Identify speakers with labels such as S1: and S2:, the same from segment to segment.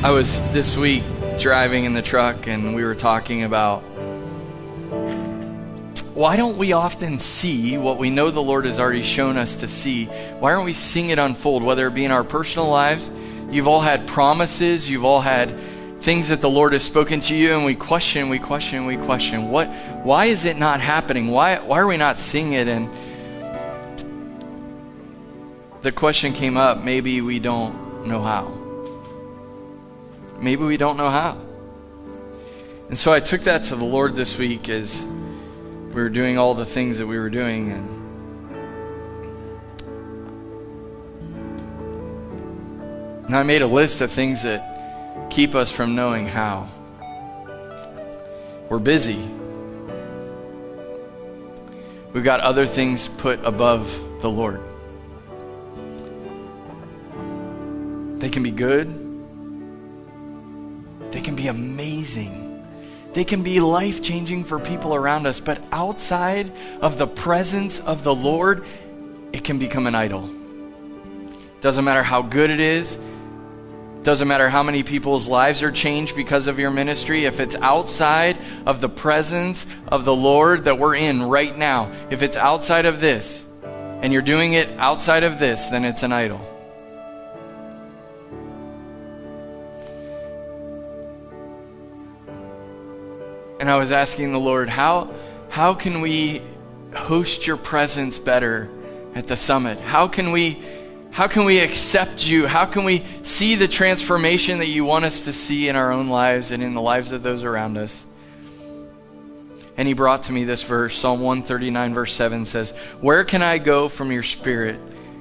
S1: I was this week driving in the truck and we were talking about why don't we often see what we know the Lord has already shown us to see? Why aren't we seeing it unfold, whether it be in our personal lives? You've all had promises, you've all had things that the Lord has spoken to you, and we question, we question, we question. What why is it not happening? Why why are we not seeing it? And the question came up, maybe we don't know how. Maybe we don't know how. And so I took that to the Lord this week as we were doing all the things that we were doing and I made a list of things that keep us from knowing how. We're busy. We've got other things put above the Lord. They can be good, they can be amazing. They can be life changing for people around us, but outside of the presence of the Lord, it can become an idol. Doesn't matter how good it is, doesn't matter how many people's lives are changed because of your ministry. If it's outside of the presence of the Lord that we're in right now, if it's outside of this, and you're doing it outside of this, then it's an idol. And I was asking the Lord, how, how can we host your presence better at the summit? How can we how can we accept you? How can we see the transformation that you want us to see in our own lives and in the lives of those around us? And he brought to me this verse, Psalm 139, verse 7 says, Where can I go from your spirit,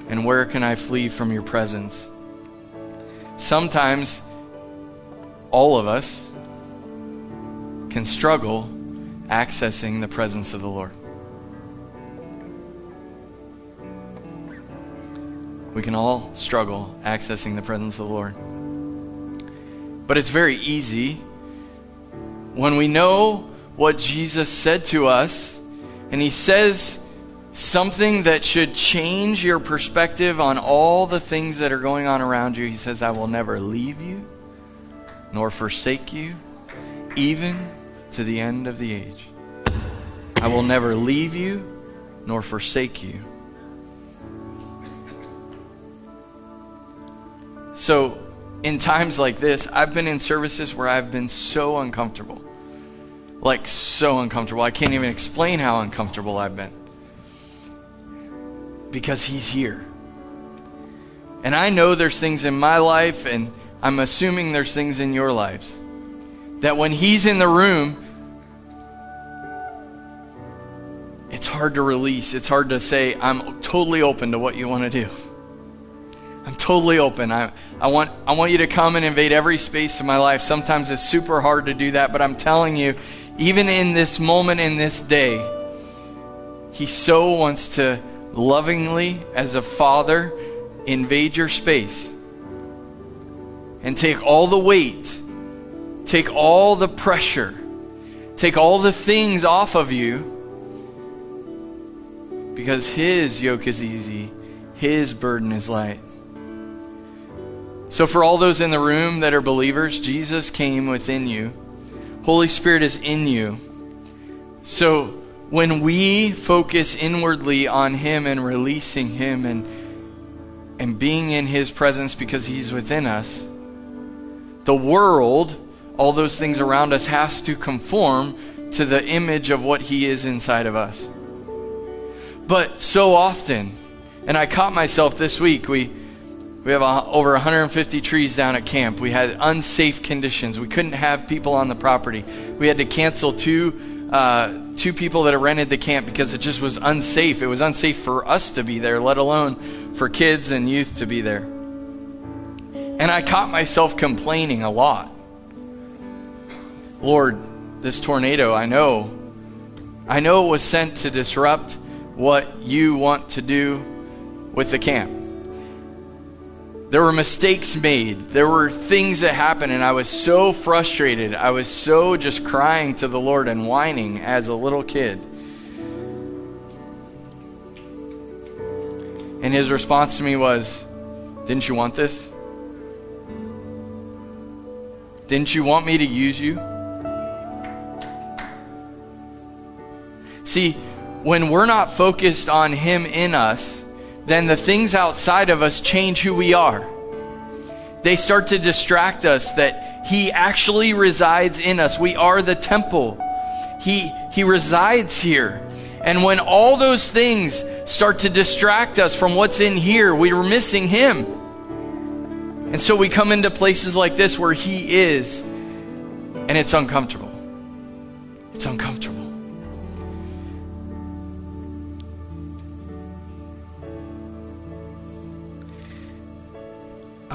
S1: and where can I flee from your presence? Sometimes all of us can struggle accessing the presence of the Lord. We can all struggle accessing the presence of the Lord. But it's very easy when we know what Jesus said to us, and He says something that should change your perspective on all the things that are going on around you. He says, I will never leave you nor forsake you, even to the end of the age. I will never leave you nor forsake you. So, in times like this, I've been in services where I've been so uncomfortable. Like, so uncomfortable. I can't even explain how uncomfortable I've been. Because He's here. And I know there's things in my life, and I'm assuming there's things in your lives, that when He's in the room, it's hard to release. It's hard to say, I'm totally open to what you want to do. I'm totally open. I, I, want, I want you to come and invade every space of my life. Sometimes it's super hard to do that, but I'm telling you, even in this moment, in this day, He so wants to lovingly, as a father, invade your space and take all the weight, take all the pressure, take all the things off of you because His yoke is easy, His burden is light. So, for all those in the room that are believers, Jesus came within you. Holy Spirit is in you. So, when we focus inwardly on Him and releasing Him and, and being in His presence because He's within us, the world, all those things around us, has to conform to the image of what He is inside of us. But so often, and I caught myself this week, we we have a, over 150 trees down at camp. We had unsafe conditions. We couldn't have people on the property. We had to cancel two uh, two people that had rented the camp because it just was unsafe. It was unsafe for us to be there, let alone for kids and youth to be there. And I caught myself complaining a lot. Lord, this tornado, I know, I know it was sent to disrupt what you want to do with the camp. There were mistakes made. There were things that happened, and I was so frustrated. I was so just crying to the Lord and whining as a little kid. And his response to me was, Didn't you want this? Didn't you want me to use you? See, when we're not focused on Him in us, then the things outside of us change who we are. They start to distract us that He actually resides in us. We are the temple. He, he resides here. And when all those things start to distract us from what's in here, we are missing Him. And so we come into places like this where He is, and it's uncomfortable. It's uncomfortable.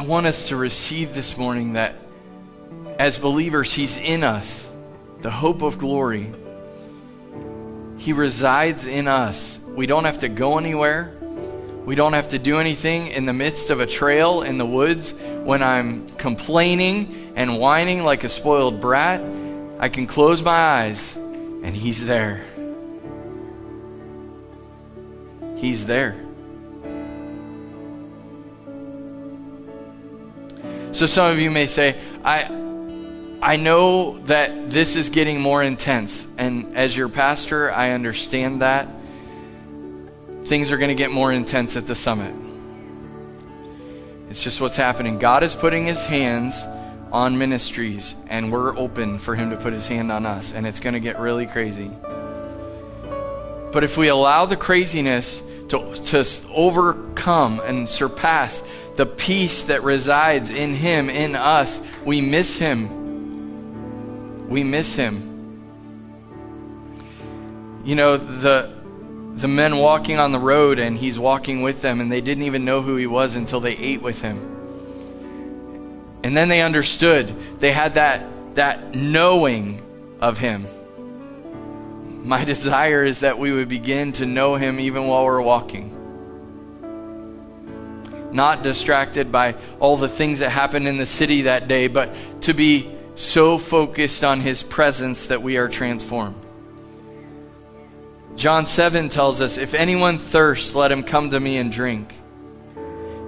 S1: I want us to receive this morning that as believers, He's in us, the hope of glory. He resides in us. We don't have to go anywhere. We don't have to do anything in the midst of a trail in the woods when I'm complaining and whining like a spoiled brat. I can close my eyes and He's there. He's there. So some of you may say, I I know that this is getting more intense and as your pastor, I understand that things are going to get more intense at the summit. It's just what's happening. God is putting his hands on ministries and we're open for him to put his hand on us and it's going to get really crazy. But if we allow the craziness to, to overcome and surpass the peace that resides in Him, in us. We miss Him. We miss Him. You know, the, the men walking on the road and He's walking with them, and they didn't even know who He was until they ate with Him. And then they understood. They had that, that knowing of Him. My desire is that we would begin to know Him even while we're walking not distracted by all the things that happened in the city that day, but to be so focused on his presence that we are transformed. John 7 tells us, If anyone thirsts, let him come to me and drink.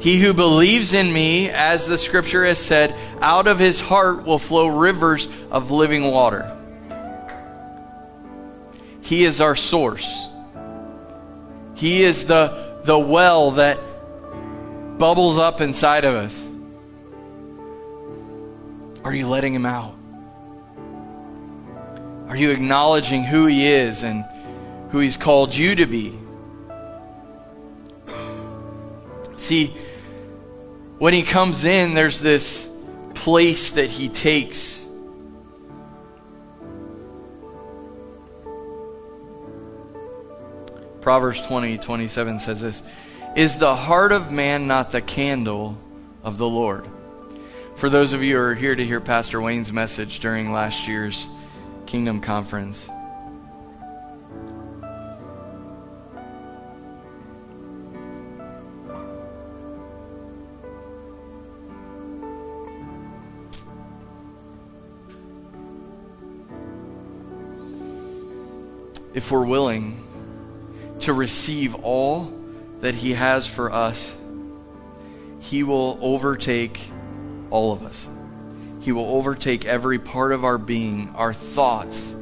S1: He who believes in me, as the scripture has said, out of his heart will flow rivers of living water. He is our source. He is the, the well that bubbles up inside of us? Are you letting him out? Are you acknowledging who he is and who he's called you to be? See, when he comes in, there's this place that he takes. Proverbs 20, 27 says this is the heart of man not the candle of the Lord? For those of you who are here to hear Pastor Wayne's message during last year's Kingdom Conference, if we're willing to receive all that He has for us, He will overtake all of us. He will overtake every part of our being, our thoughts,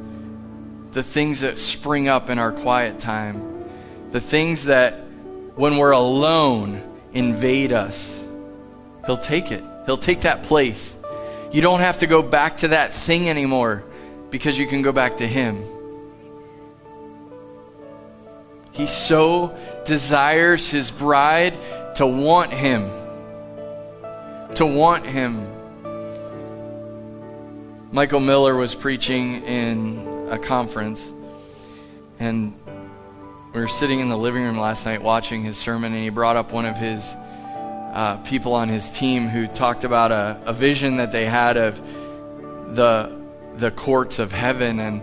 S1: the things that spring up in our quiet time, the things that when we're alone invade us. He'll take it, He'll take that place. You don't have to go back to that thing anymore because you can go back to Him. He's so desires his bride to want him. To want him. Michael Miller was preaching in a conference, and we were sitting in the living room last night watching his sermon, and he brought up one of his uh, people on his team who talked about a, a vision that they had of the the courts of heaven and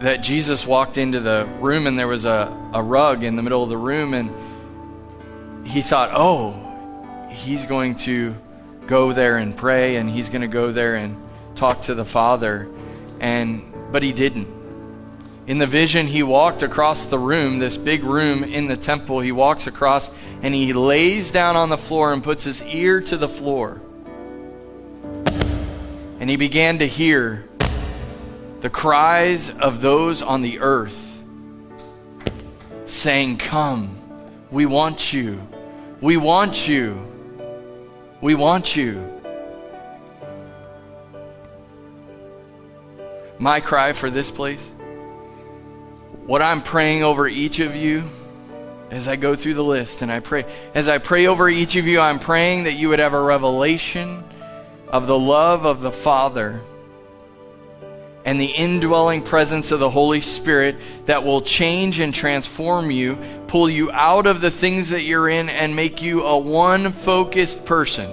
S1: that Jesus walked into the room and there was a, a rug in the middle of the room and he thought, oh, he's going to go there and pray and he's going to go there and talk to the Father. And but he didn't. In the vision, he walked across the room, this big room in the temple. He walks across and he lays down on the floor and puts his ear to the floor. And he began to hear the cries of those on the earth saying, Come, we want you. We want you. We want you. My cry for this place, what I'm praying over each of you as I go through the list and I pray, as I pray over each of you, I'm praying that you would have a revelation of the love of the Father and the indwelling presence of the Holy Spirit that will change and transform you, pull you out of the things that you're in, and make you a one focused person.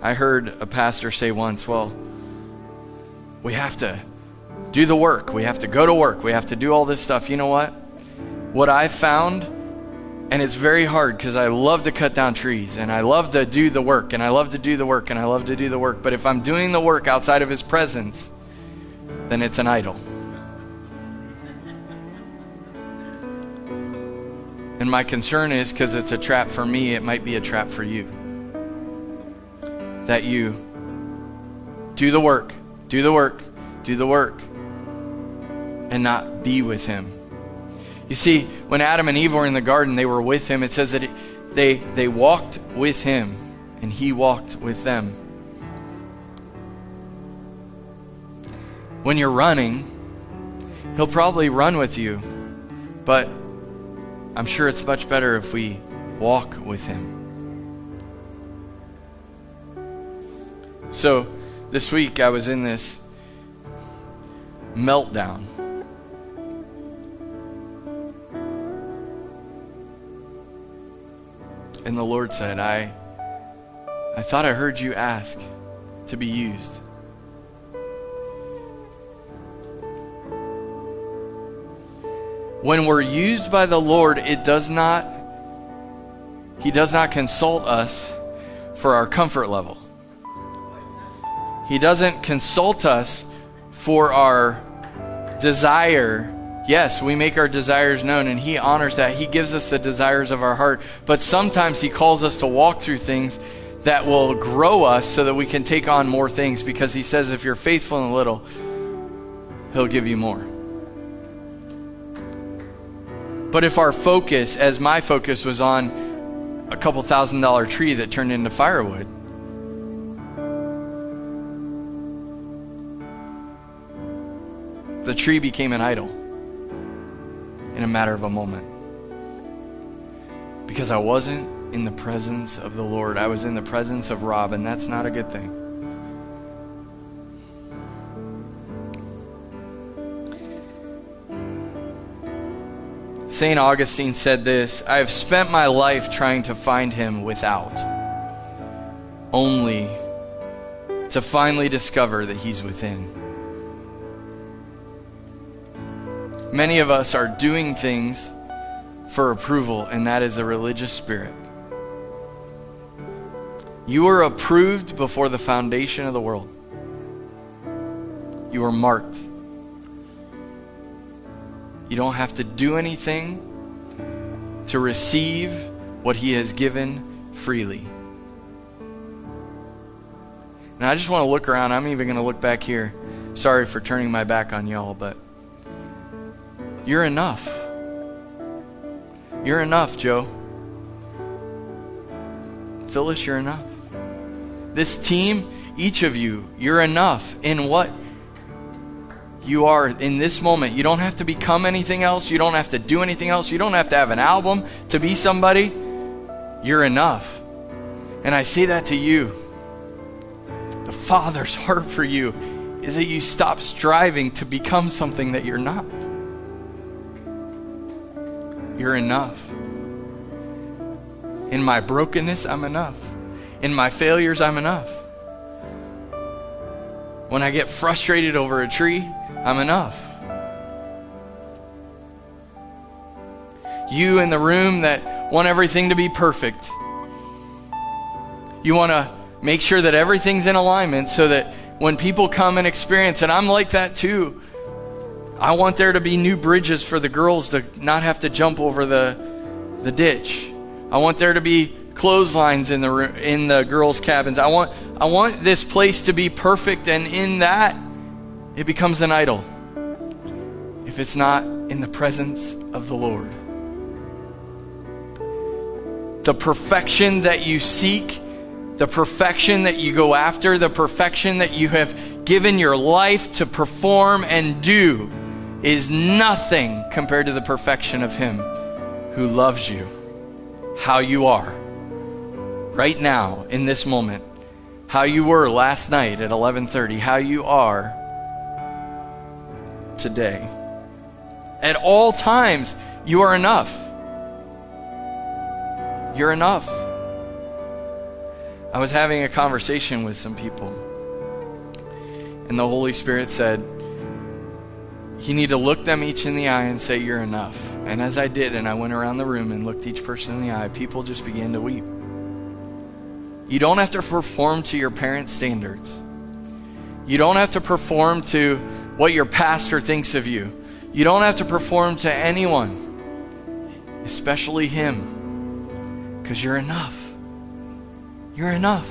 S1: I heard a pastor say once, well, we have to do the work. We have to go to work. We have to do all this stuff. You know what? What I found and it's very hard because I love to cut down trees and I love to do the work and I love to do the work and I love to do the work. But if I'm doing the work outside of His presence, then it's an idol. And my concern is because it's a trap for me, it might be a trap for you. That you do the work, do the work, do the work, and not be with Him you see, when Adam and Eve were in the garden, they were with him. It says that they, they walked with him, and he walked with them. When you're running, he'll probably run with you, but I'm sure it's much better if we walk with him. So, this week I was in this meltdown And the Lord said, I, I thought I heard you ask to be used. When we're used by the Lord, it does not, He does not consult us for our comfort level. He doesn't consult us for our desire Yes, we make our desires known, and He honors that. He gives us the desires of our heart. But sometimes He calls us to walk through things that will grow us so that we can take on more things because He says, if you're faithful in little, He'll give you more. But if our focus, as my focus was on a couple thousand dollar tree that turned into firewood, the tree became an idol in a matter of a moment. Because I wasn't in the presence of the Lord. I was in the presence of Rob, and that's not a good thing. St. Augustine said this I have spent my life trying to find him without, only to finally discover that he's within. Many of us are doing things for approval, and that is a religious spirit. You were approved before the foundation of the world. You were marked. You don't have to do anything to receive what He has given freely. And I just want to look around. I'm even going to look back here. Sorry for turning my back on y'all, but you're enough. You're enough, Joe. Phyllis, you're enough. This team, each of you, you're enough in what you are in this moment. You don't have to become anything else. You don't have to do anything else. You don't have to have an album to be somebody. You're enough. And I say that to you. The Father's heart for you is that you stop striving to become something that you're not. You're enough. In my brokenness, I'm enough. In my failures, I'm enough. When I get frustrated over a tree, I'm enough. You in the room that want everything to be perfect. You want to make sure that everything's in alignment so that when people come and experience, and I'm like that too, I want there to be new bridges for the girls to not have to jump over the, the ditch. I want there to be clotheslines in the in the girls' cabins. I want I want this place to be perfect, and in that, it becomes an idol. If it's not in the presence of the Lord, the perfection that you seek the perfection that you go after, the perfection that you have given your life to perform and do, is nothing compared to the perfection of Him who loves you, how you are, right now, in this moment, how you were last night at 11:30, how you are today. At all times, you are enough. You're enough. I was having a conversation with some people, and the Holy Spirit said, You need to look them each in the eye and say, You're enough. And as I did, and I went around the room and looked each person in the eye, people just began to weep. You don't have to perform to your parents' standards. You don't have to perform to what your pastor thinks of you. You don't have to perform to anyone, especially him, because you're enough. You're enough.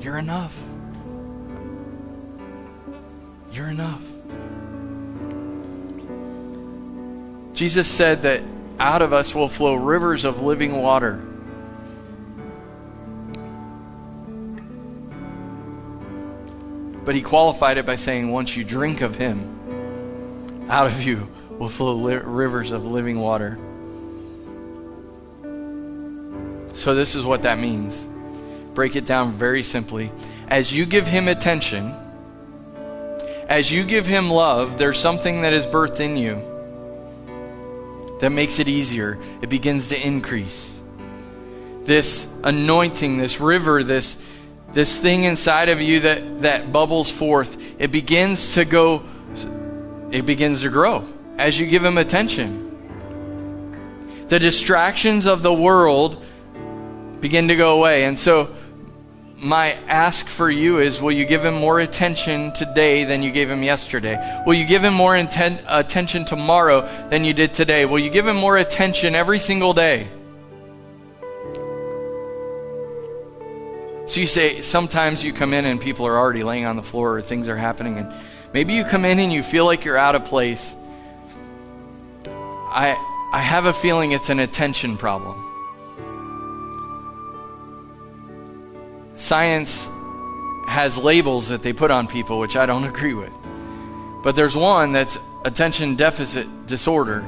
S1: You're enough. You're enough. Jesus said that out of us will flow rivers of living water. But he qualified it by saying, once you drink of him, out of you will flow li- rivers of living water. So, this is what that means. Break it down very simply. As you give him attention, as you give him love, there's something that is birthed in you that makes it easier. It begins to increase. This anointing, this river, this, this thing inside of you that, that bubbles forth, it begins to go, it begins to grow as you give him attention. The distractions of the world begin to go away. And so, my ask for you is will you give him more attention today than you gave him yesterday? Will you give him more inten- attention tomorrow than you did today? Will you give him more attention every single day? So you say, sometimes you come in and people are already laying on the floor or things are happening, and maybe you come in and you feel like you're out of place. I, I have a feeling it's an attention problem. Science has labels that they put on people, which I don't agree with. But there's one that's attention deficit disorder.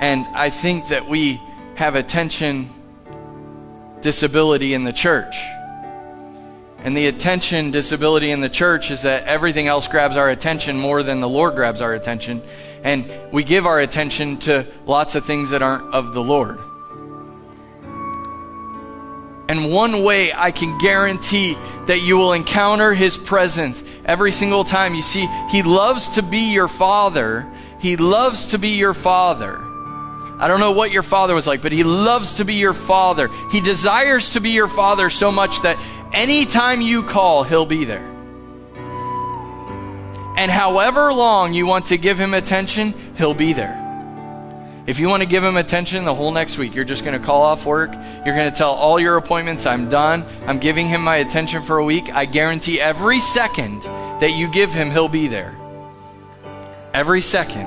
S1: And I think that we have attention disability in the church. And the attention disability in the church is that everything else grabs our attention more than the Lord grabs our attention. And we give our attention to lots of things that aren't of the Lord. And one way I can guarantee that you will encounter his presence every single time. You see, he loves to be your father. He loves to be your father. I don't know what your father was like, but he loves to be your father. He desires to be your father so much that anytime you call, he'll be there. And however long you want to give him attention, he'll be there. If you want to give him attention the whole next week, you're just going to call off work. You're going to tell all your appointments, I'm done. I'm giving him my attention for a week. I guarantee every second that you give him, he'll be there. Every second.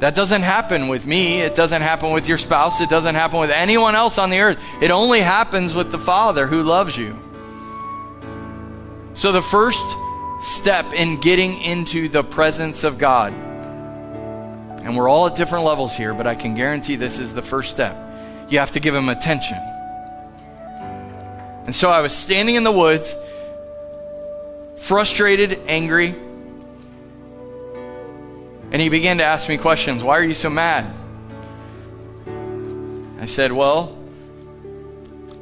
S1: That doesn't happen with me. It doesn't happen with your spouse. It doesn't happen with anyone else on the earth. It only happens with the Father who loves you. So, the first step in getting into the presence of God and we're all at different levels here, but I can guarantee this is the first step. You have to give him attention. And so I was standing in the woods, frustrated, angry. And he began to ask me questions. Why are you so mad? I said, Well,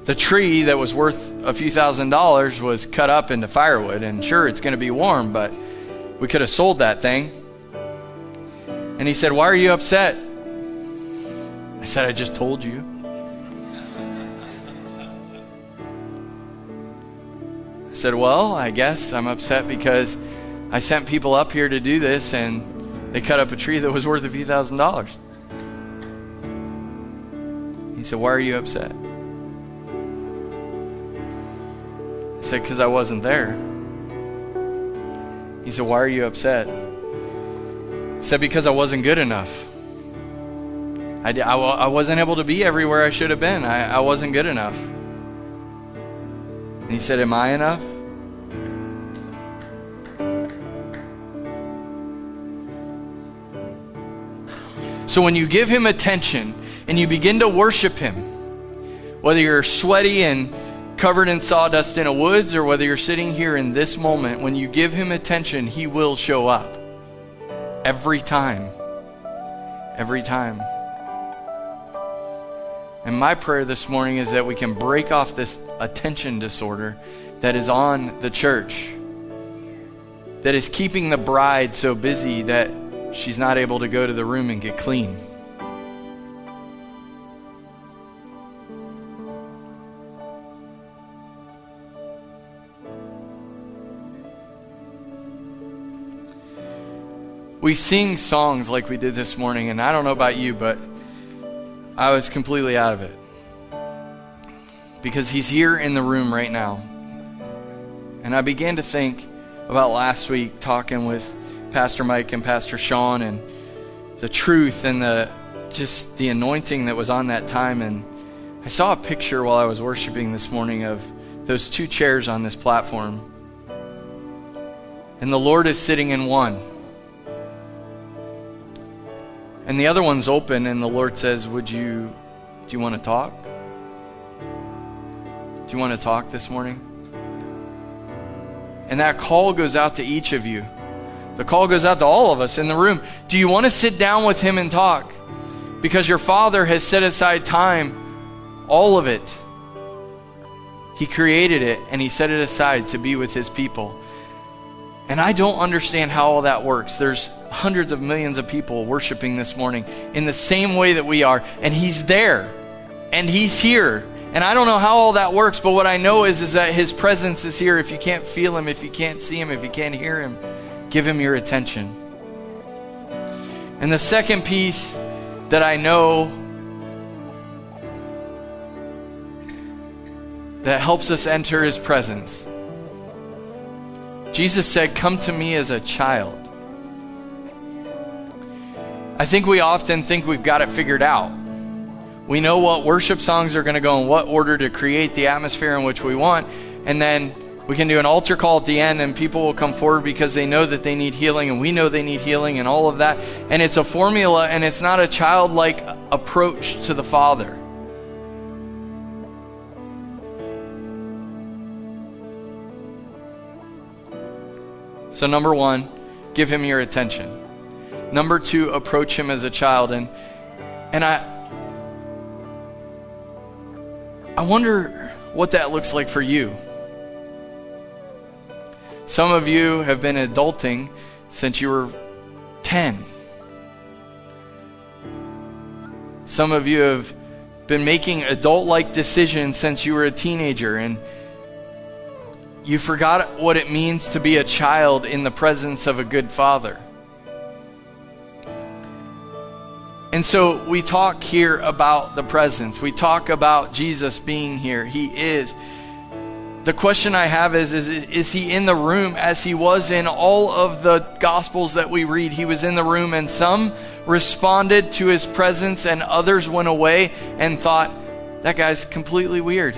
S1: the tree that was worth a few thousand dollars was cut up into firewood, and sure, it's going to be warm, but we could have sold that thing. And he said, Why are you upset? I said, I just told you. I said, Well, I guess I'm upset because I sent people up here to do this and they cut up a tree that was worth a few thousand dollars. He said, Why are you upset? I said, Because I wasn't there. He said, Why are you upset? Said, Because I wasn't good enough. I, I, I wasn't able to be everywhere I should have been. I, I wasn't good enough. And he said, Am I enough? So when you give him attention, and you begin to worship Him, whether you're sweaty and covered in sawdust in a woods or whether you're sitting here in this moment, when you give Him attention, He will show up. Every time. Every time. And my prayer this morning is that we can break off this attention disorder that is on the church, that is keeping the bride so busy that she's not able to go to the room and get clean. We sing songs like we did this morning, and I don't know about you, but I was completely out of it. Because he's here in the room right now. And I began to think about last week talking with Pastor Mike and Pastor Sean and the truth and the just the anointing that was on that time and I saw a picture while I was worshiping this morning of those two chairs on this platform. And the Lord is sitting in one and the other one's open, and the Lord says, Would you, do you want to talk? Do you want to talk this morning? And that call goes out to each of you. The call goes out to all of us in the room. Do you want to sit down with Him and talk? Because your Father has set aside time, all of it. He created it and He set it aside to be with His people. And I don't understand how all that works. There's hundreds of millions of people worshiping this morning in the same way that we are, and He's there, and He's here. And I don't know how all that works, but what I know is, is that His presence is here. If you can't feel Him, if you can't see Him, if you can't hear Him, give Him your attention. And the second piece that I know that helps us enter His presence Jesus said, Come to me as a child. I think we often think we've got it figured out. We know what worship songs are going to go in what order to create the atmosphere in which we want, and then we can do an altar call at the end, and people will come forward because they know that they need healing, and we know they need healing, and all of that. And it's a formula, and it's not a childlike approach to the Father. So, number one, give him your attention. Number two, approach him as a child. And, and I, I wonder what that looks like for you. Some of you have been adulting since you were 10. Some of you have been making adult like decisions since you were a teenager. And you forgot what it means to be a child in the presence of a good father. And so we talk here about the presence. We talk about Jesus being here. He is. The question I have is, is is he in the room as he was in all of the gospels that we read? He was in the room and some responded to his presence and others went away and thought that guy's completely weird.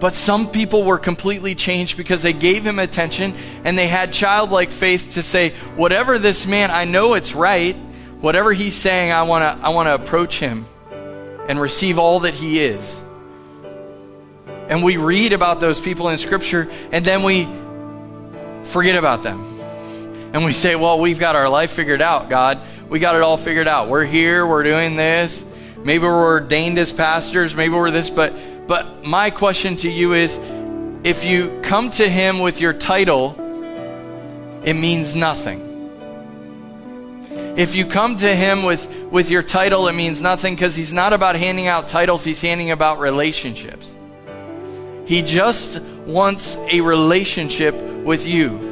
S1: But some people were completely changed because they gave him attention and they had childlike faith to say, whatever this man, I know it's right. Whatever he's saying, I want to I want to approach him and receive all that he is. And we read about those people in scripture and then we forget about them. And we say, well, we've got our life figured out, God. We got it all figured out. We're here, we're doing this. Maybe we're ordained as pastors, maybe we're this, but but my question to you is if you come to him with your title, it means nothing. If you come to him with, with your title, it means nothing because he's not about handing out titles, he's handing about relationships. He just wants a relationship with you.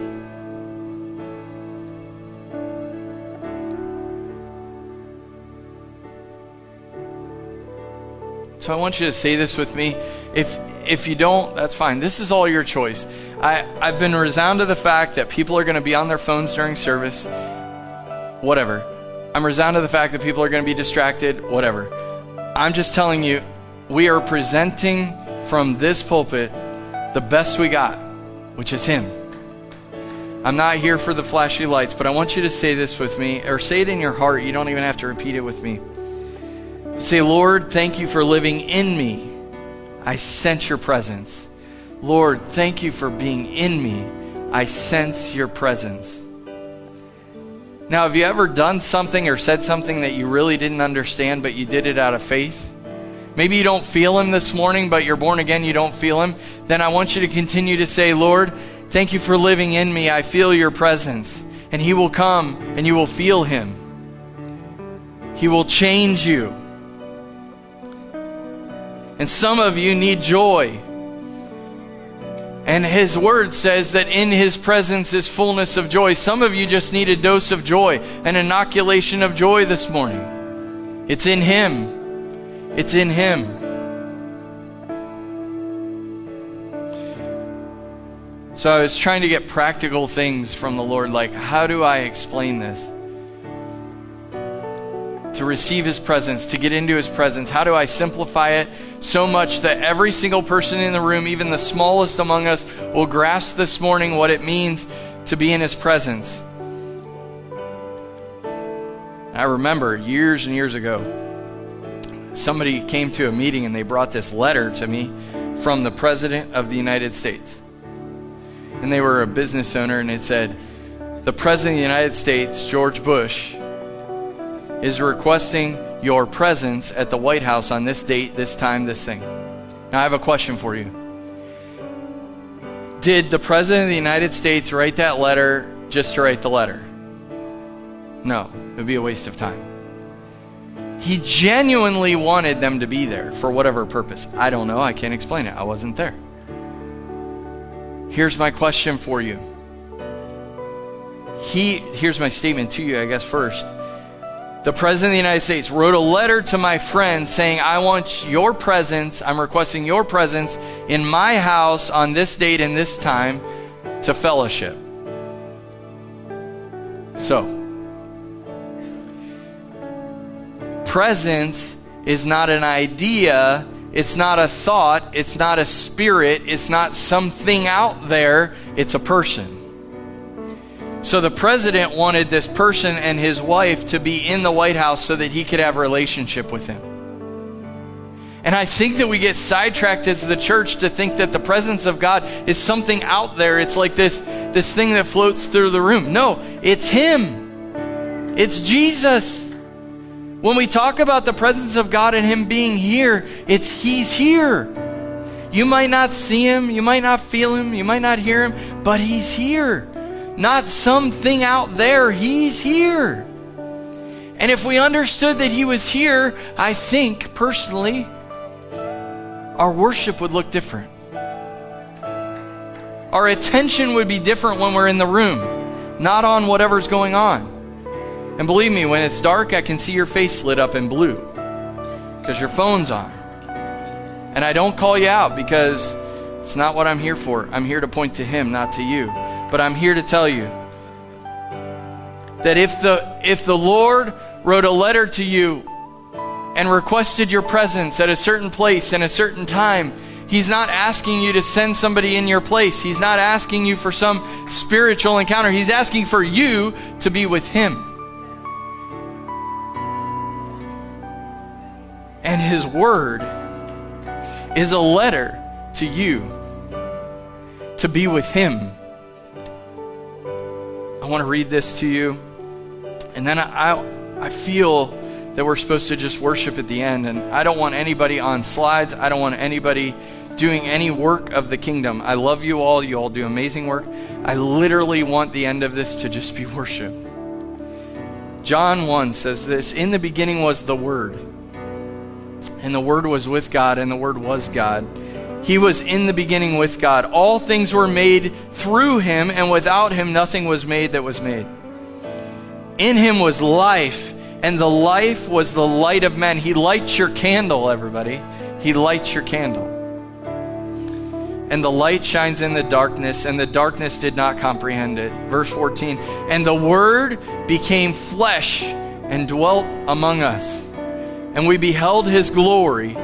S1: So I want you to say this with me. If if you don't, that's fine. This is all your choice. I, I've been resounded to the fact that people are going to be on their phones during service. Whatever. I'm resounded to the fact that people are going to be distracted. Whatever. I'm just telling you, we are presenting from this pulpit the best we got, which is Him. I'm not here for the flashy lights, but I want you to say this with me, or say it in your heart. You don't even have to repeat it with me. Say, Lord, thank you for living in me. I sense your presence. Lord, thank you for being in me. I sense your presence. Now, have you ever done something or said something that you really didn't understand, but you did it out of faith? Maybe you don't feel him this morning, but you're born again, you don't feel him. Then I want you to continue to say, Lord, thank you for living in me. I feel your presence. And he will come and you will feel him. He will change you. And some of you need joy. And his word says that in his presence is fullness of joy. Some of you just need a dose of joy, an inoculation of joy this morning. It's in him. It's in him. So I was trying to get practical things from the Lord, like, how do I explain this? to receive His presence, to get into His presence? How do I simplify it so much that every single person in the room, even the smallest among us, will grasp this morning what it means to be in His presence? I remember years and years ago, somebody came to a meeting and they brought this letter to me from the President of the United States. And they were a business owner, and it said, The President of the United States, George Bush, is requesting your presence at the White House on this date, this time, this thing. Now, I have a question for you. Did the President of the United States write that letter just to write the letter? No, it would be a waste of time. He genuinely wanted them to be there for whatever purpose. I don't know. I can't explain it. I wasn't there. Here's my question for you. He here's my statement to you, I guess first the President of the United States wrote a letter to my friend saying, I want your presence, I'm requesting your presence in my house on this date and this time to fellowship. So, presence is not an idea, it's not a thought, it's not a spirit, it's not something out there, it's a person. So the president wanted this person and his wife to be in the White House so that he could have a relationship with him. And I think that we get sidetracked as the church to think that the presence of God is something out there. It's like this, this thing that floats through the room. No, it's Him. It's Jesus. When we talk about the presence of God and Him being here, it's He's here. You might not see Him, you might not feel Him, you might not hear Him, but He's here not something out there. He's here. And if we understood that He was here, I think personally, our worship would look different. Our attention would be different when we're in the room, not on whatever's going on. And believe me, when it's dark, I can see your face lit up in blue because your phone's on. And I don't call you out because it's not what I'm here for. I'm here to point to Him, not to you. But I'm here to tell you that if the if the Lord wrote a letter to you and requested your presence at a certain place and a certain time, He's not asking you to send somebody in your place. He's not asking you for some spiritual encounter. He's asking for you to be with Him. And His Word is a letter to you to be with Him. I want to read this to you. And then I, I, I feel that we're supposed to just worship at the end. And I don't want anybody on slides. I don't want anybody doing any work of the kingdom. I love you all. You all do amazing work. I literally want the end of this to just be worship. John 1 says this In the beginning was the Word, and the Word was with God, and the Word was God. He was in the beginning with God. All things were made through him, and without him nothing was made that was made. In him was life, and the life was the light of men. He lights your candle, everybody. He lights your candle. And the light shines in the darkness, and the darkness did not comprehend it. Verse 14 And the Word became flesh and dwelt among us. And we beheld his glory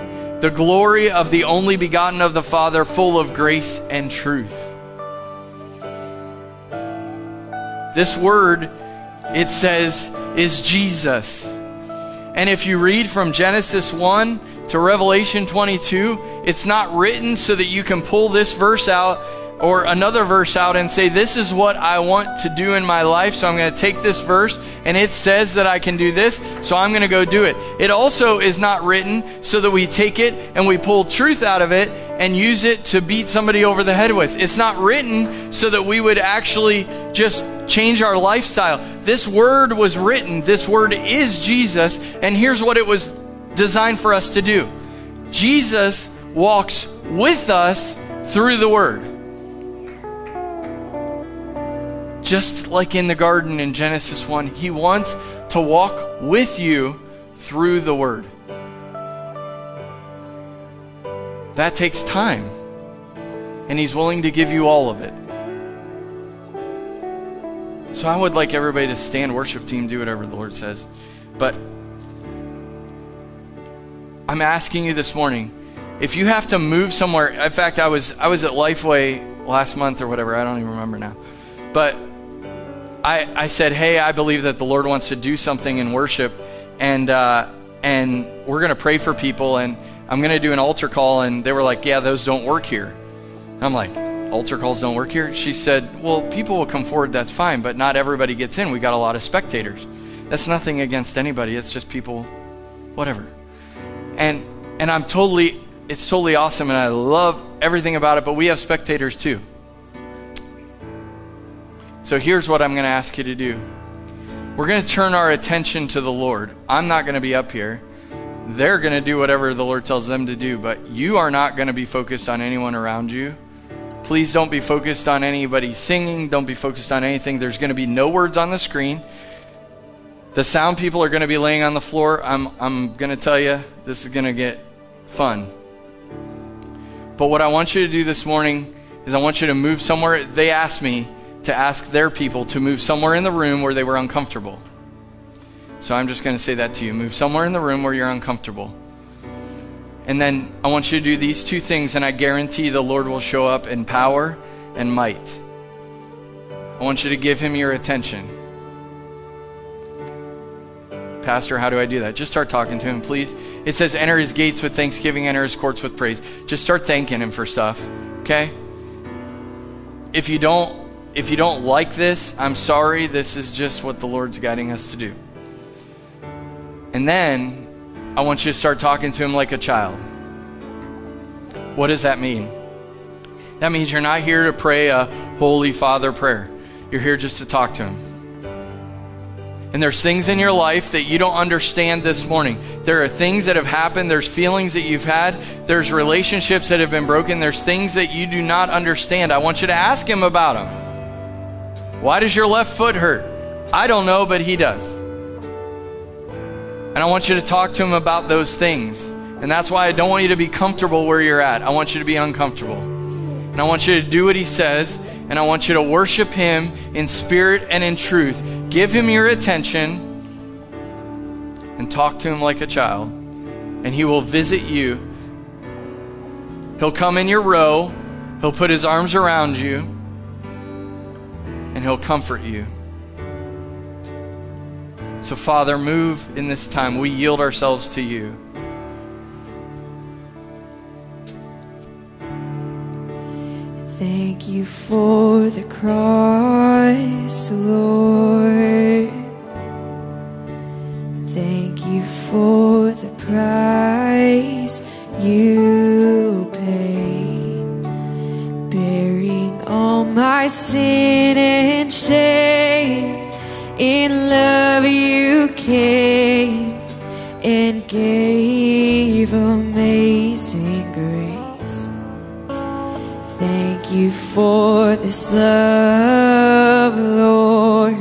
S1: the glory of the only begotten of the Father, full of grace and truth. This word, it says, is Jesus. And if you read from Genesis 1 to Revelation 22, it's not written so that you can pull this verse out or another verse out and say, This is what I want to do in my life, so I'm going to take this verse and it says that I can do this, so I'm going to go do it. It also is not written so that we take it and we pull truth out of it and use it to beat somebody over the head with. It's not written so that we would actually just change our lifestyle. This word was written, this word is Jesus, and here's what it was designed for us to do Jesus walks with us through the word. Just like in the garden in Genesis 1, He wants to walk with you through the Word. That takes time, and He's willing to give you all of it. So I would like everybody to stand, worship team, do whatever the Lord says. But I'm asking you this morning, if you have to move somewhere, in fact, I was I was at Lifeway last month or whatever, I don't even remember now. But I, I said, hey, I believe that the Lord wants to do something in worship, and uh, and we're going to pray for people, and I'm going to do an altar call. And they were like, yeah, those don't work here. I'm like, altar calls don't work here? She said, well, people will come forward, that's fine, but not everybody gets in. We got a lot of spectators. That's nothing against anybody. It's just people, whatever. And and I'm totally, it's totally awesome, and I love everything about it. But we have spectators too. So here's what I'm going to ask you to do we're going to turn our attention to the Lord. I'm not going to be up here. They're going to do whatever the Lord tells them to do, but you are not going to be focused on anyone around you. Please don't be focused on anybody singing. Don't be focused on anything. There's going to be no words on the screen. The sound people are going to be laying on the floor. I'm, I'm going to tell you, this is going to get fun. But what I want you to do this morning is I want you to move somewhere. They asked me, to ask their people to move somewhere in the room where they were uncomfortable. So I'm just going to say that to you. Move somewhere in the room where you're uncomfortable. And then I want you to do these two things, and I guarantee the Lord will show up in power and might. I want you to give him your attention. Pastor, how do I do that? Just start talking to him, please. It says, enter his gates with thanksgiving, enter his courts with praise. Just start thanking him for stuff, okay? If you don't if you don't like this, I'm sorry. This is just what the Lord's guiding us to do. And then I want you to start talking to him like a child. What does that mean? That means you're not here to pray a Holy Father prayer. You're here just to talk to him. And there's things in your life that you don't understand this morning. There are things that have happened. There's feelings that you've had. There's relationships that have been broken. There's things that you do not understand. I want you to ask him about them. Why does your left foot hurt? I don't know, but he does. And I want you to talk to him about those things. And that's why I don't want you to be comfortable where you're at. I want you to be uncomfortable. And I want you to do what he says. And I want you to worship him in spirit and in truth. Give him your attention and talk to him like a child. And he will visit you. He'll come in your row. He'll put his arms around you and He'll comfort you. So, Father, move in this time. We yield ourselves to you.
S2: Thank you for the cross, Lord. Thank you for the price you paid, bearing all my sin and shame. In love you came and gave amazing grace. Thank you for this love, Lord.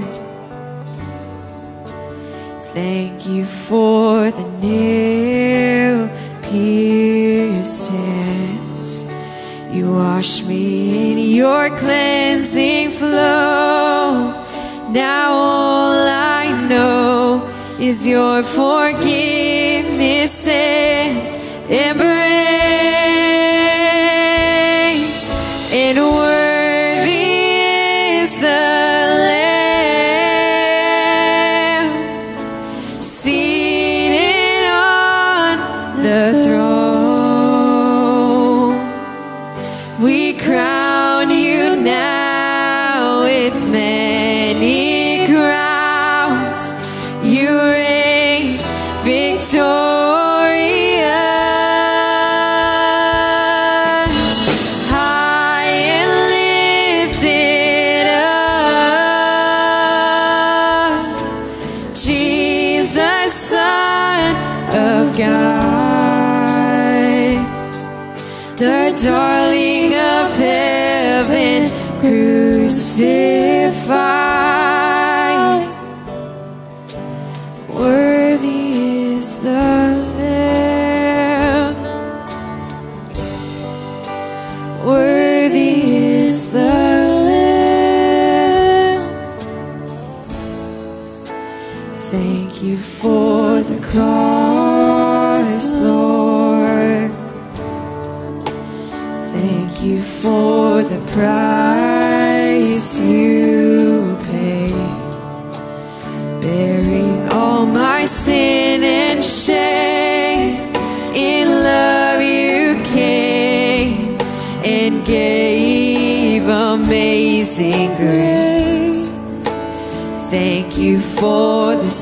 S2: Thank you for the nail. You wash me in your cleansing flow. Now all I know is your forgiveness and embrace.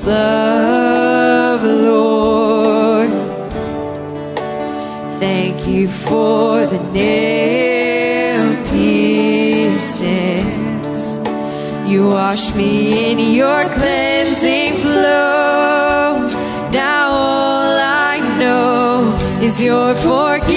S2: Love, Lord. Thank you for the nail pieces. You wash me in your cleansing flow. Now all I know is your forgiveness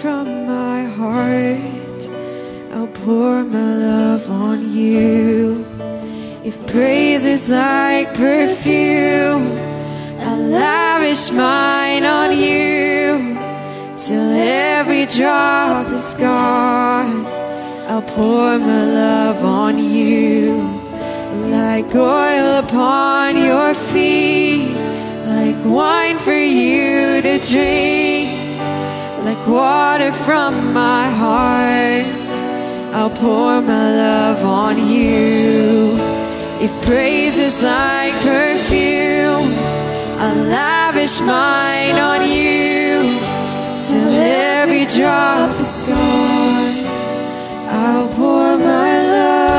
S2: from my heart. I'll pour my love on you. If praise is like perfume, I'll lavish mine on you. Till every drop is gone, I'll pour my love on you. Like oil upon your feet, like wine for you to drink water from my heart. I'll pour my love on you. If praise is like perfume, I'll lavish mine on you till every drop is gone. I'll pour my love.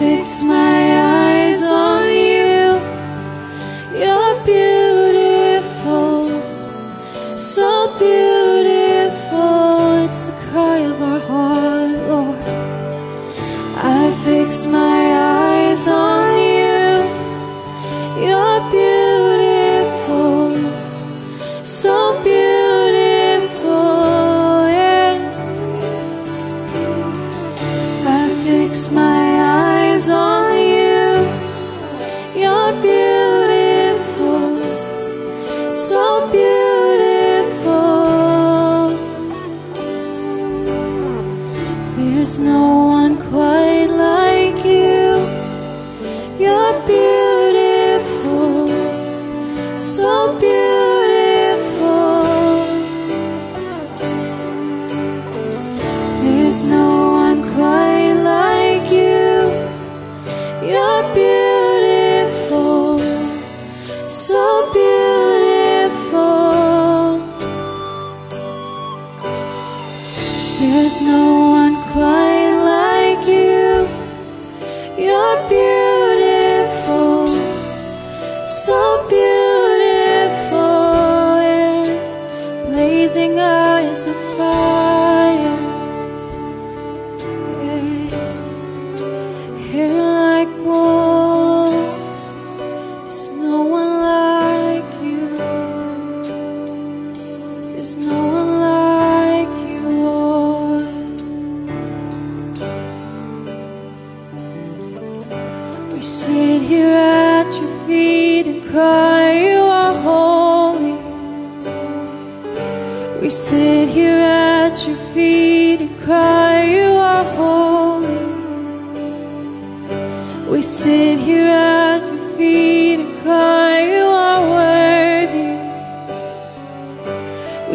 S3: fix my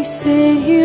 S3: sit here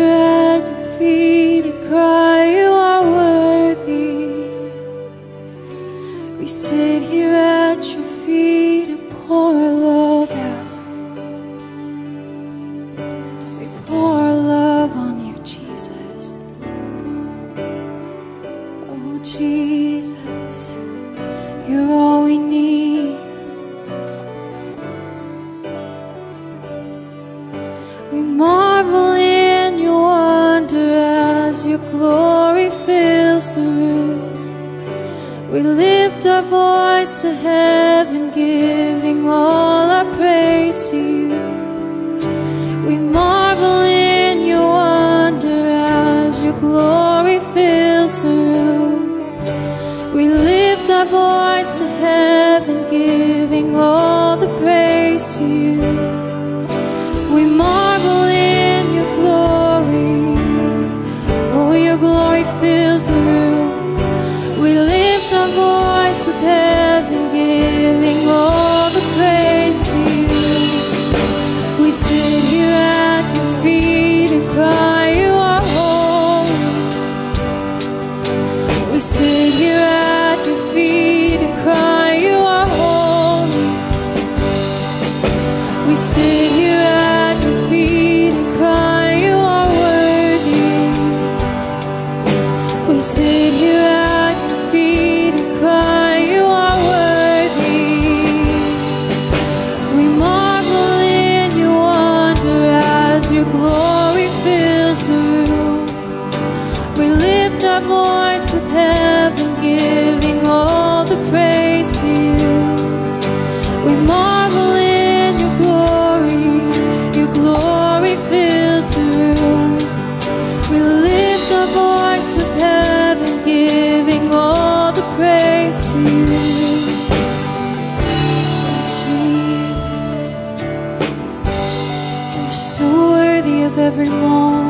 S3: every
S1: morning.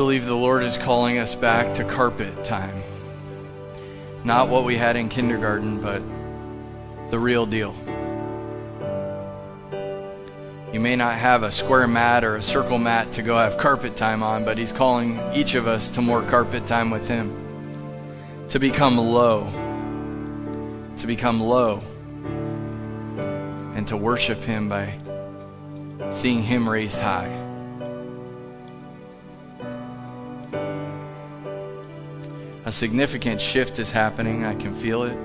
S1: believe the Lord is calling us back to carpet time. Not what we had in kindergarten, but the real deal. You may not have a square mat or a circle mat to go have carpet time on, but He's calling each of us to more carpet time with Him. To become low. To become low. And to worship Him by seeing Him raised high. A significant shift is happening. I can feel it.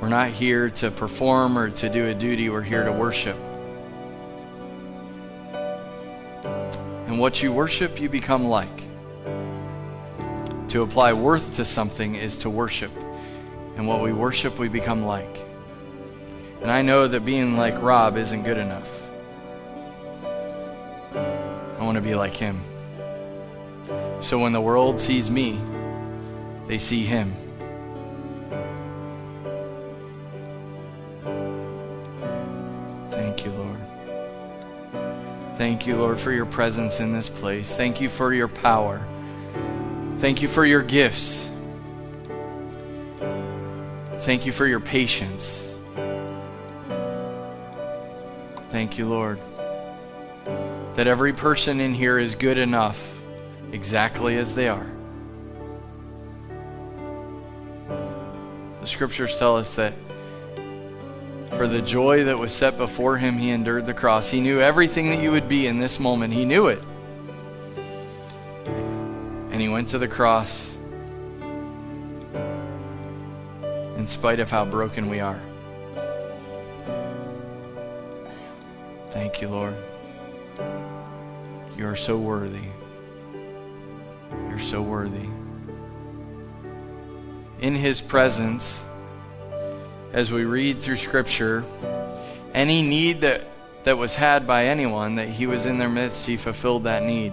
S1: We're not here to perform or to do a duty, we're here to worship. And what you worship, you become like. To apply worth to something is to worship. And what we worship, we become like. And I know that being like Rob isn't good enough. I want to be like him. So when the world sees me, they see him. Thank you, Lord. Thank you, Lord, for your presence in this place. Thank you for your power. Thank you for your gifts. Thank you for your patience. Thank you, Lord, that every person in here is good enough exactly as they are. The scriptures tell us that for the joy that was set before him, he endured the cross. He knew everything that you would be in this moment, he knew it. And he went to the cross in spite of how broken we are. Thank you, Lord. You are so worthy. So worthy. In His presence, as we read through Scripture, any need that, that was had by anyone, that He was in their midst, He fulfilled that need.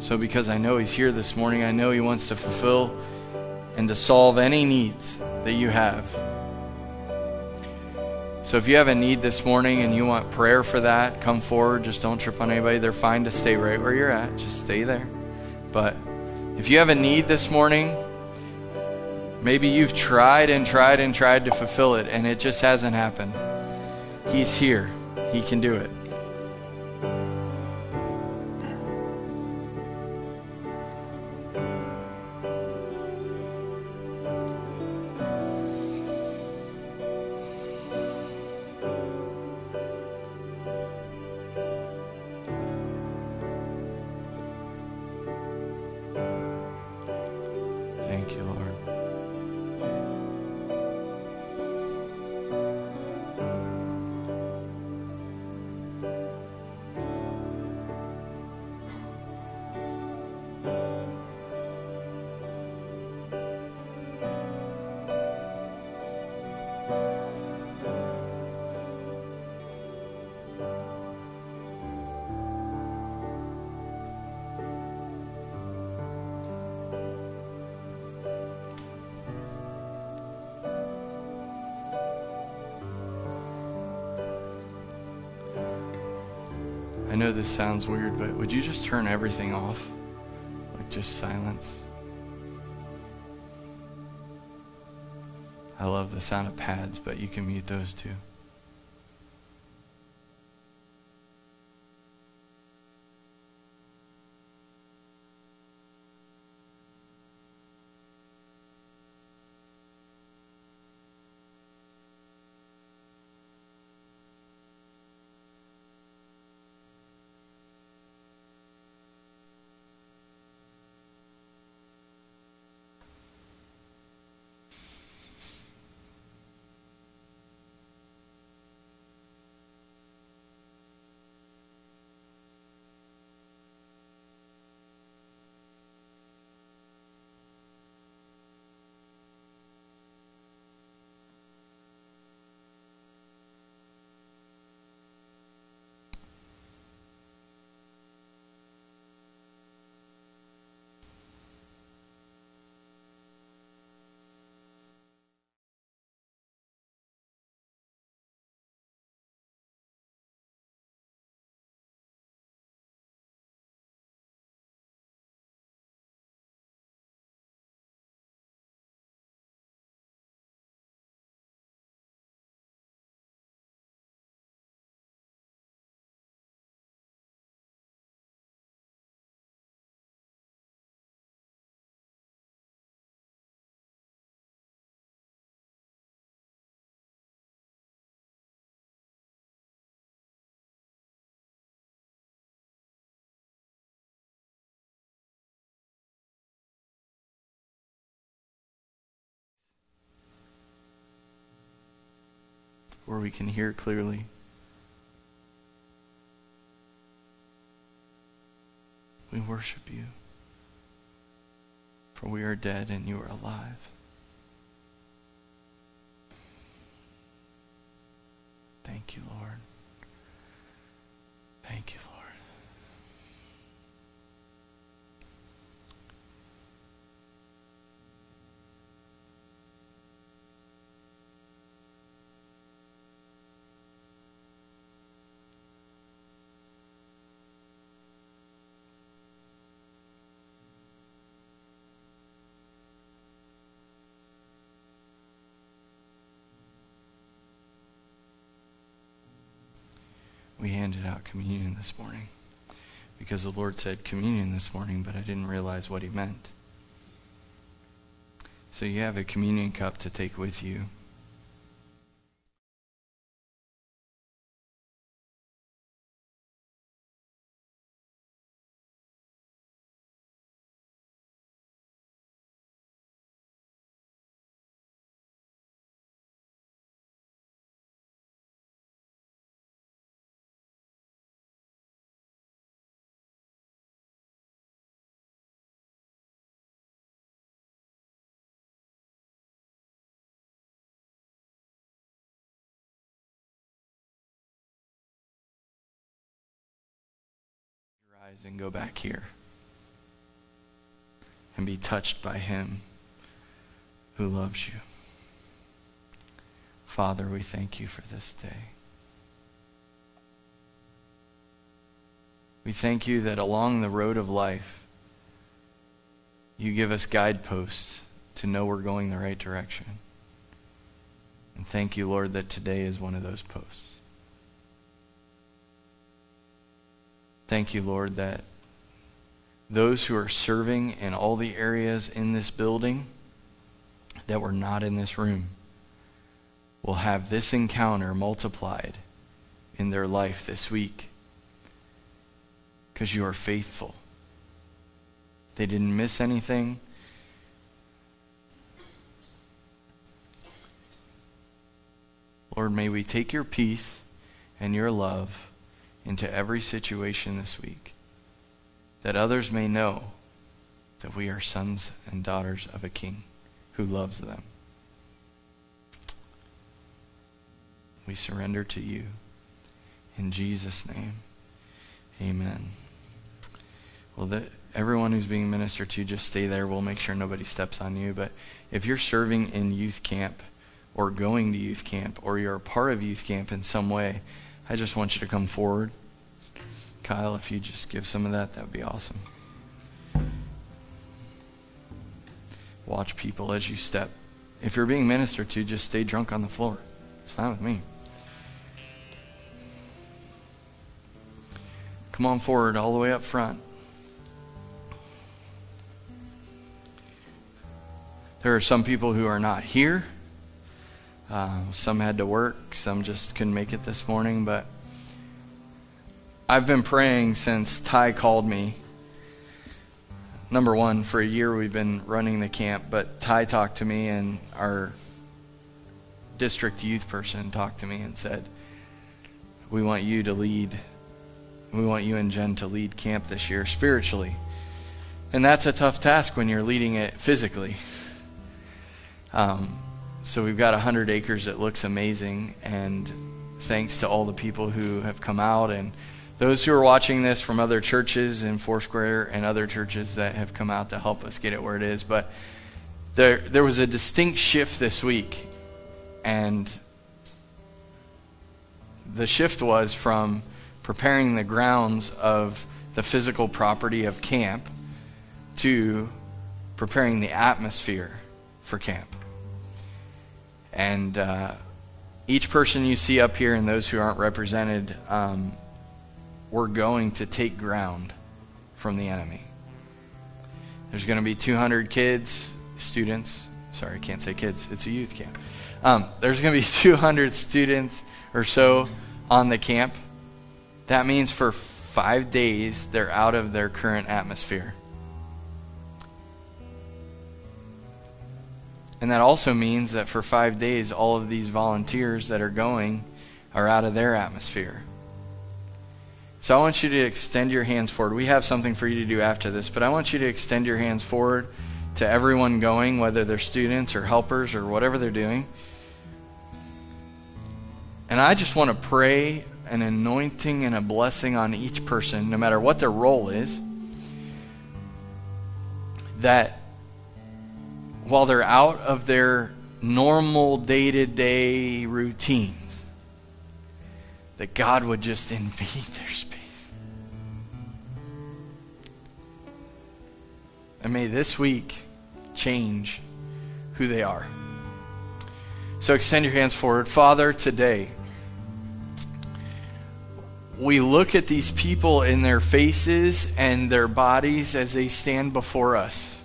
S1: So, because I know He's here this morning, I know He wants to fulfill and to solve any needs that you have. So if you have a need this morning and you want prayer for that, come forward. Just don't trip on anybody. They're fine to stay right where you're at. Just stay there. But if you have a need this morning, maybe you've tried and tried and tried to fulfill it and it just hasn't happened. He's here. He can do it. Know this sounds weird, but would you just turn everything off? Like just silence? I love the sound of pads, but you can mute those too. where we can hear clearly. We worship you, for we are dead and you are alive. Thank you, Lord. Thank you, Lord. we handed out communion this morning because the Lord said communion this morning, but I didn't realize what He meant. So you have a communion cup to take with you. Eyes and go back here and be touched by Him who loves you. Father, we thank you for this day. We thank you that along the road of life, you give us guideposts to know we're going the right direction. And thank you, Lord, that today is one of those posts. Thank you, Lord, that those who are serving in all the areas in this building that were not in this room will have this encounter multiplied in their life this week because you are faithful. They didn't miss anything. Lord, may we take your peace and your love into every situation this week, that others may know that we are sons and daughters of a king who loves them. We surrender to you. In Jesus' name, amen. Well, the, everyone who's being ministered to, just stay there. We'll make sure nobody steps on you. But if you're serving in youth camp or going to youth camp or you're a part of youth camp in some way, I just want you to come forward. Kyle, if you just give some of that, that would be awesome. Watch people as you step. If you're being ministered to, just stay drunk on the floor. It's fine with me. Come on forward, all the way up front. There are some people who are not here. Uh, some had to work, some just couldn't make it this morning, but I've been praying since Ty called me. Number one, for a year we've been running the camp, but Ty talked to me, and our district youth person talked to me and said, We want you to lead. We want you and Jen to lead camp this year spiritually. And that's a tough task when you're leading it physically. Um, so we've got 100 acres that looks amazing, and thanks to all the people who have come out and those who are watching this from other churches in Foursquare and other churches that have come out to help us get it where it is. But there, there was a distinct shift this week, and the shift was from preparing the grounds of the physical property of camp to preparing the atmosphere for camp. And uh, each person you see up here and those who aren't represented, um, we're going to take ground from the enemy. There's going to be 200 kids, students. Sorry, I can't say kids. It's a youth camp. Um, there's going to be 200 students or so on the camp. That means for five days they're out of their current atmosphere. And that also means that for five days, all of these volunteers that are going are out of their atmosphere. So I want you to extend your hands forward. We have something for you to do after this, but I want you to extend your hands forward to everyone going, whether they're students or helpers or whatever they're doing. And I just want to pray an anointing and a blessing on each person, no matter what their role is, that while they're out of their normal day to day routines, that God would just invade their space. And may this week change who they are. So extend your hands forward. Father, today, we look at these people in their faces and their bodies as they stand before us.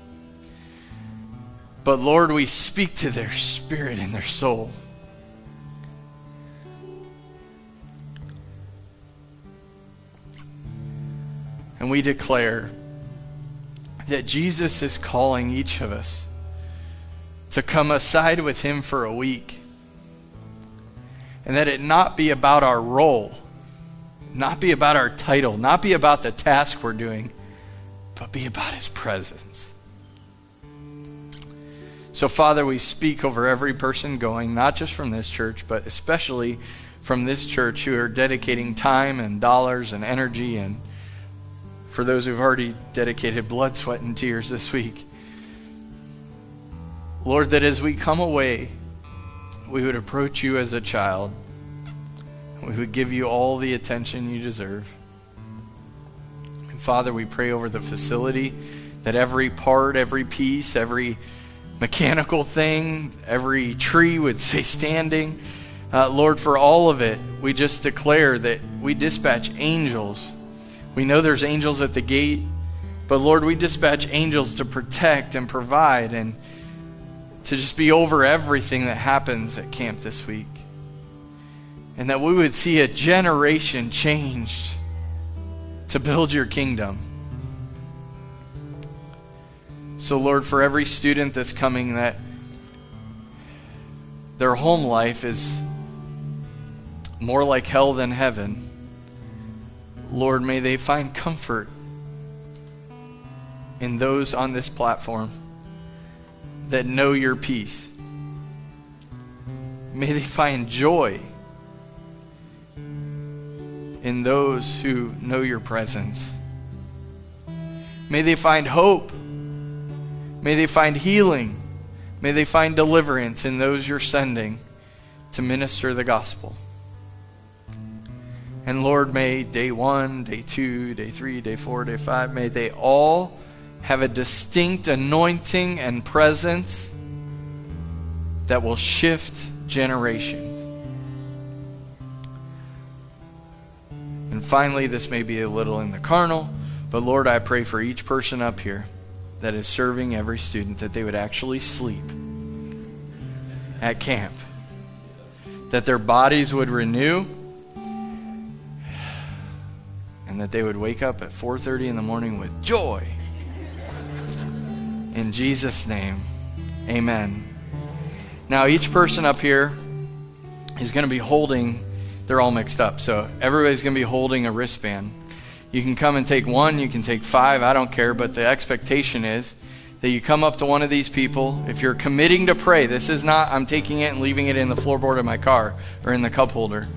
S1: But Lord, we speak to their spirit and their soul. And we declare that Jesus is calling each of us to come aside with Him for a week. And that it not be about our role, not be about our title, not be about the task we're doing, but be about His presence. So, Father, we speak over every person going, not just from this church, but especially from this church who are dedicating time and dollars and energy and for those who've already dedicated blood, sweat, and tears this week. Lord, that as we come away, we would approach you as a child. We would give you all the attention you deserve. And Father, we pray over the facility that every part, every piece, every mechanical thing, every tree would say standing. Uh, Lord, for all of it, we just declare that we dispatch angels we know there's angels at the gate, but Lord, we dispatch angels to protect and provide and to just be over everything that happens at camp this week. And that we would see a generation changed to build your kingdom. So, Lord, for every student that's coming, that their home life is more like hell than heaven. Lord, may they find comfort in those on this platform that know your peace. May they find joy in those who know your presence. May they find hope. May they find healing. May they find deliverance in those you're sending to minister the gospel. And Lord, may day one, day two, day three, day four, day five, may they all have a distinct anointing and presence that will shift generations. And finally, this may be a little in the carnal, but Lord, I pray for each person up here that is serving every student that they would actually sleep at camp, that their bodies would renew and that they would wake up at 4:30 in the morning with joy. In Jesus name. Amen. Now each person up here is going to be holding they're all mixed up. So everybody's going to be holding a wristband. You can come and take one, you can take 5, I don't care, but the expectation is that you come up to one of these people. If you're committing to pray, this is not I'm taking it and leaving it in the floorboard of my car or in the cup holder.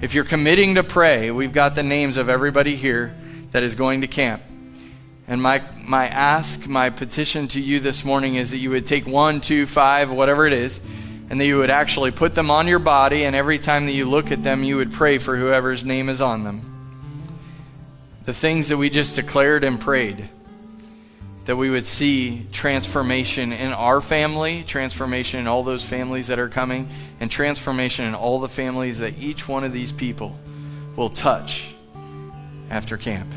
S1: If you're committing to pray, we've got the names of everybody here that is going to camp. And my, my ask, my petition to you this morning is that you would take one, two, five, whatever it is, and that you would actually put them on your body, and every time that you look at them, you would pray for whoever's name is on them. The things that we just declared and prayed that we would see transformation in our family, transformation in all those families that are coming, and transformation in all the families that each one of these people will touch after camp.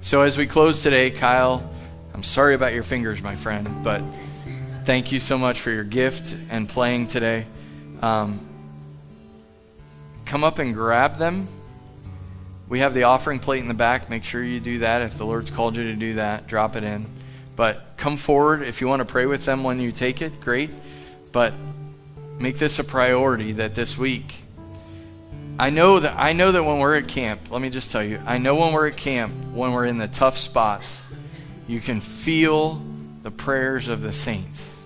S1: So, as we close today, Kyle, I'm sorry about your fingers, my friend, but thank you so much for your gift and playing today. Um, come up and grab them we have the offering plate in the back. Make sure you do that. If the Lord's called you to do that, drop it in. But come forward if you want to pray with them when you take it, great. But make this a priority that this week. I know that I know that when we're at camp, let me just tell you, I know when we're at camp, when we're in the tough spots, you can feel the prayers of the saints.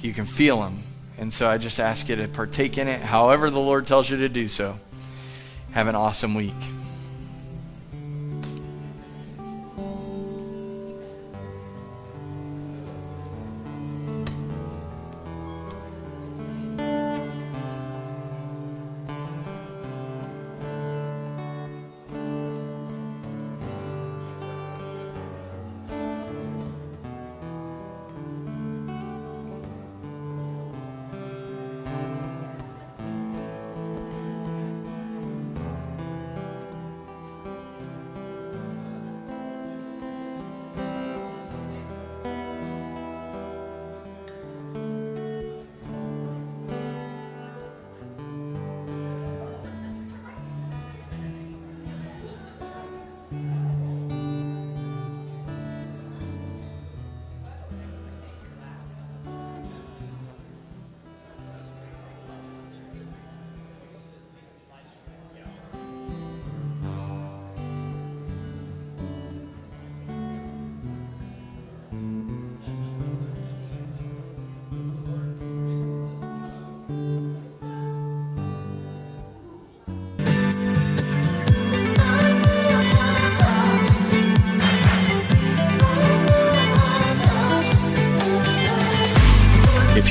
S1: You can feel them.
S4: And so I just ask you to partake in it however the Lord tells you to do so. Have an awesome week.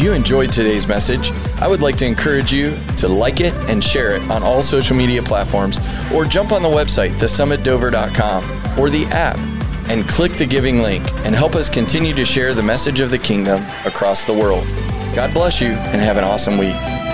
S1: You enjoyed today's message, I would like to encourage you to like it and share it on all social media platforms or jump on the website, thesummitdover.com, or the app and click the giving link and help us continue to share the message of the kingdom across the world. God bless you and have an awesome week.